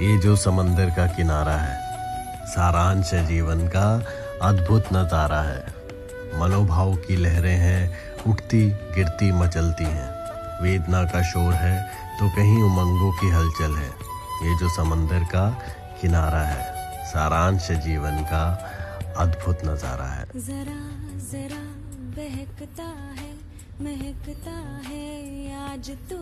ये जो समंदर का किनारा है, सारांश है जीवन का अद्भुत नज़ारा है। मनोभाव की लहरें हैं, उठती, गिरती, मचलती हैं। वेदना का शोर है तो कहीं उमंगों की हलचल है। ये जो समंदर का किनारा है, सारांश है जीवन का अद्भुत नज़ारा है। जरा जरा बहकता है, महकता है, आज तू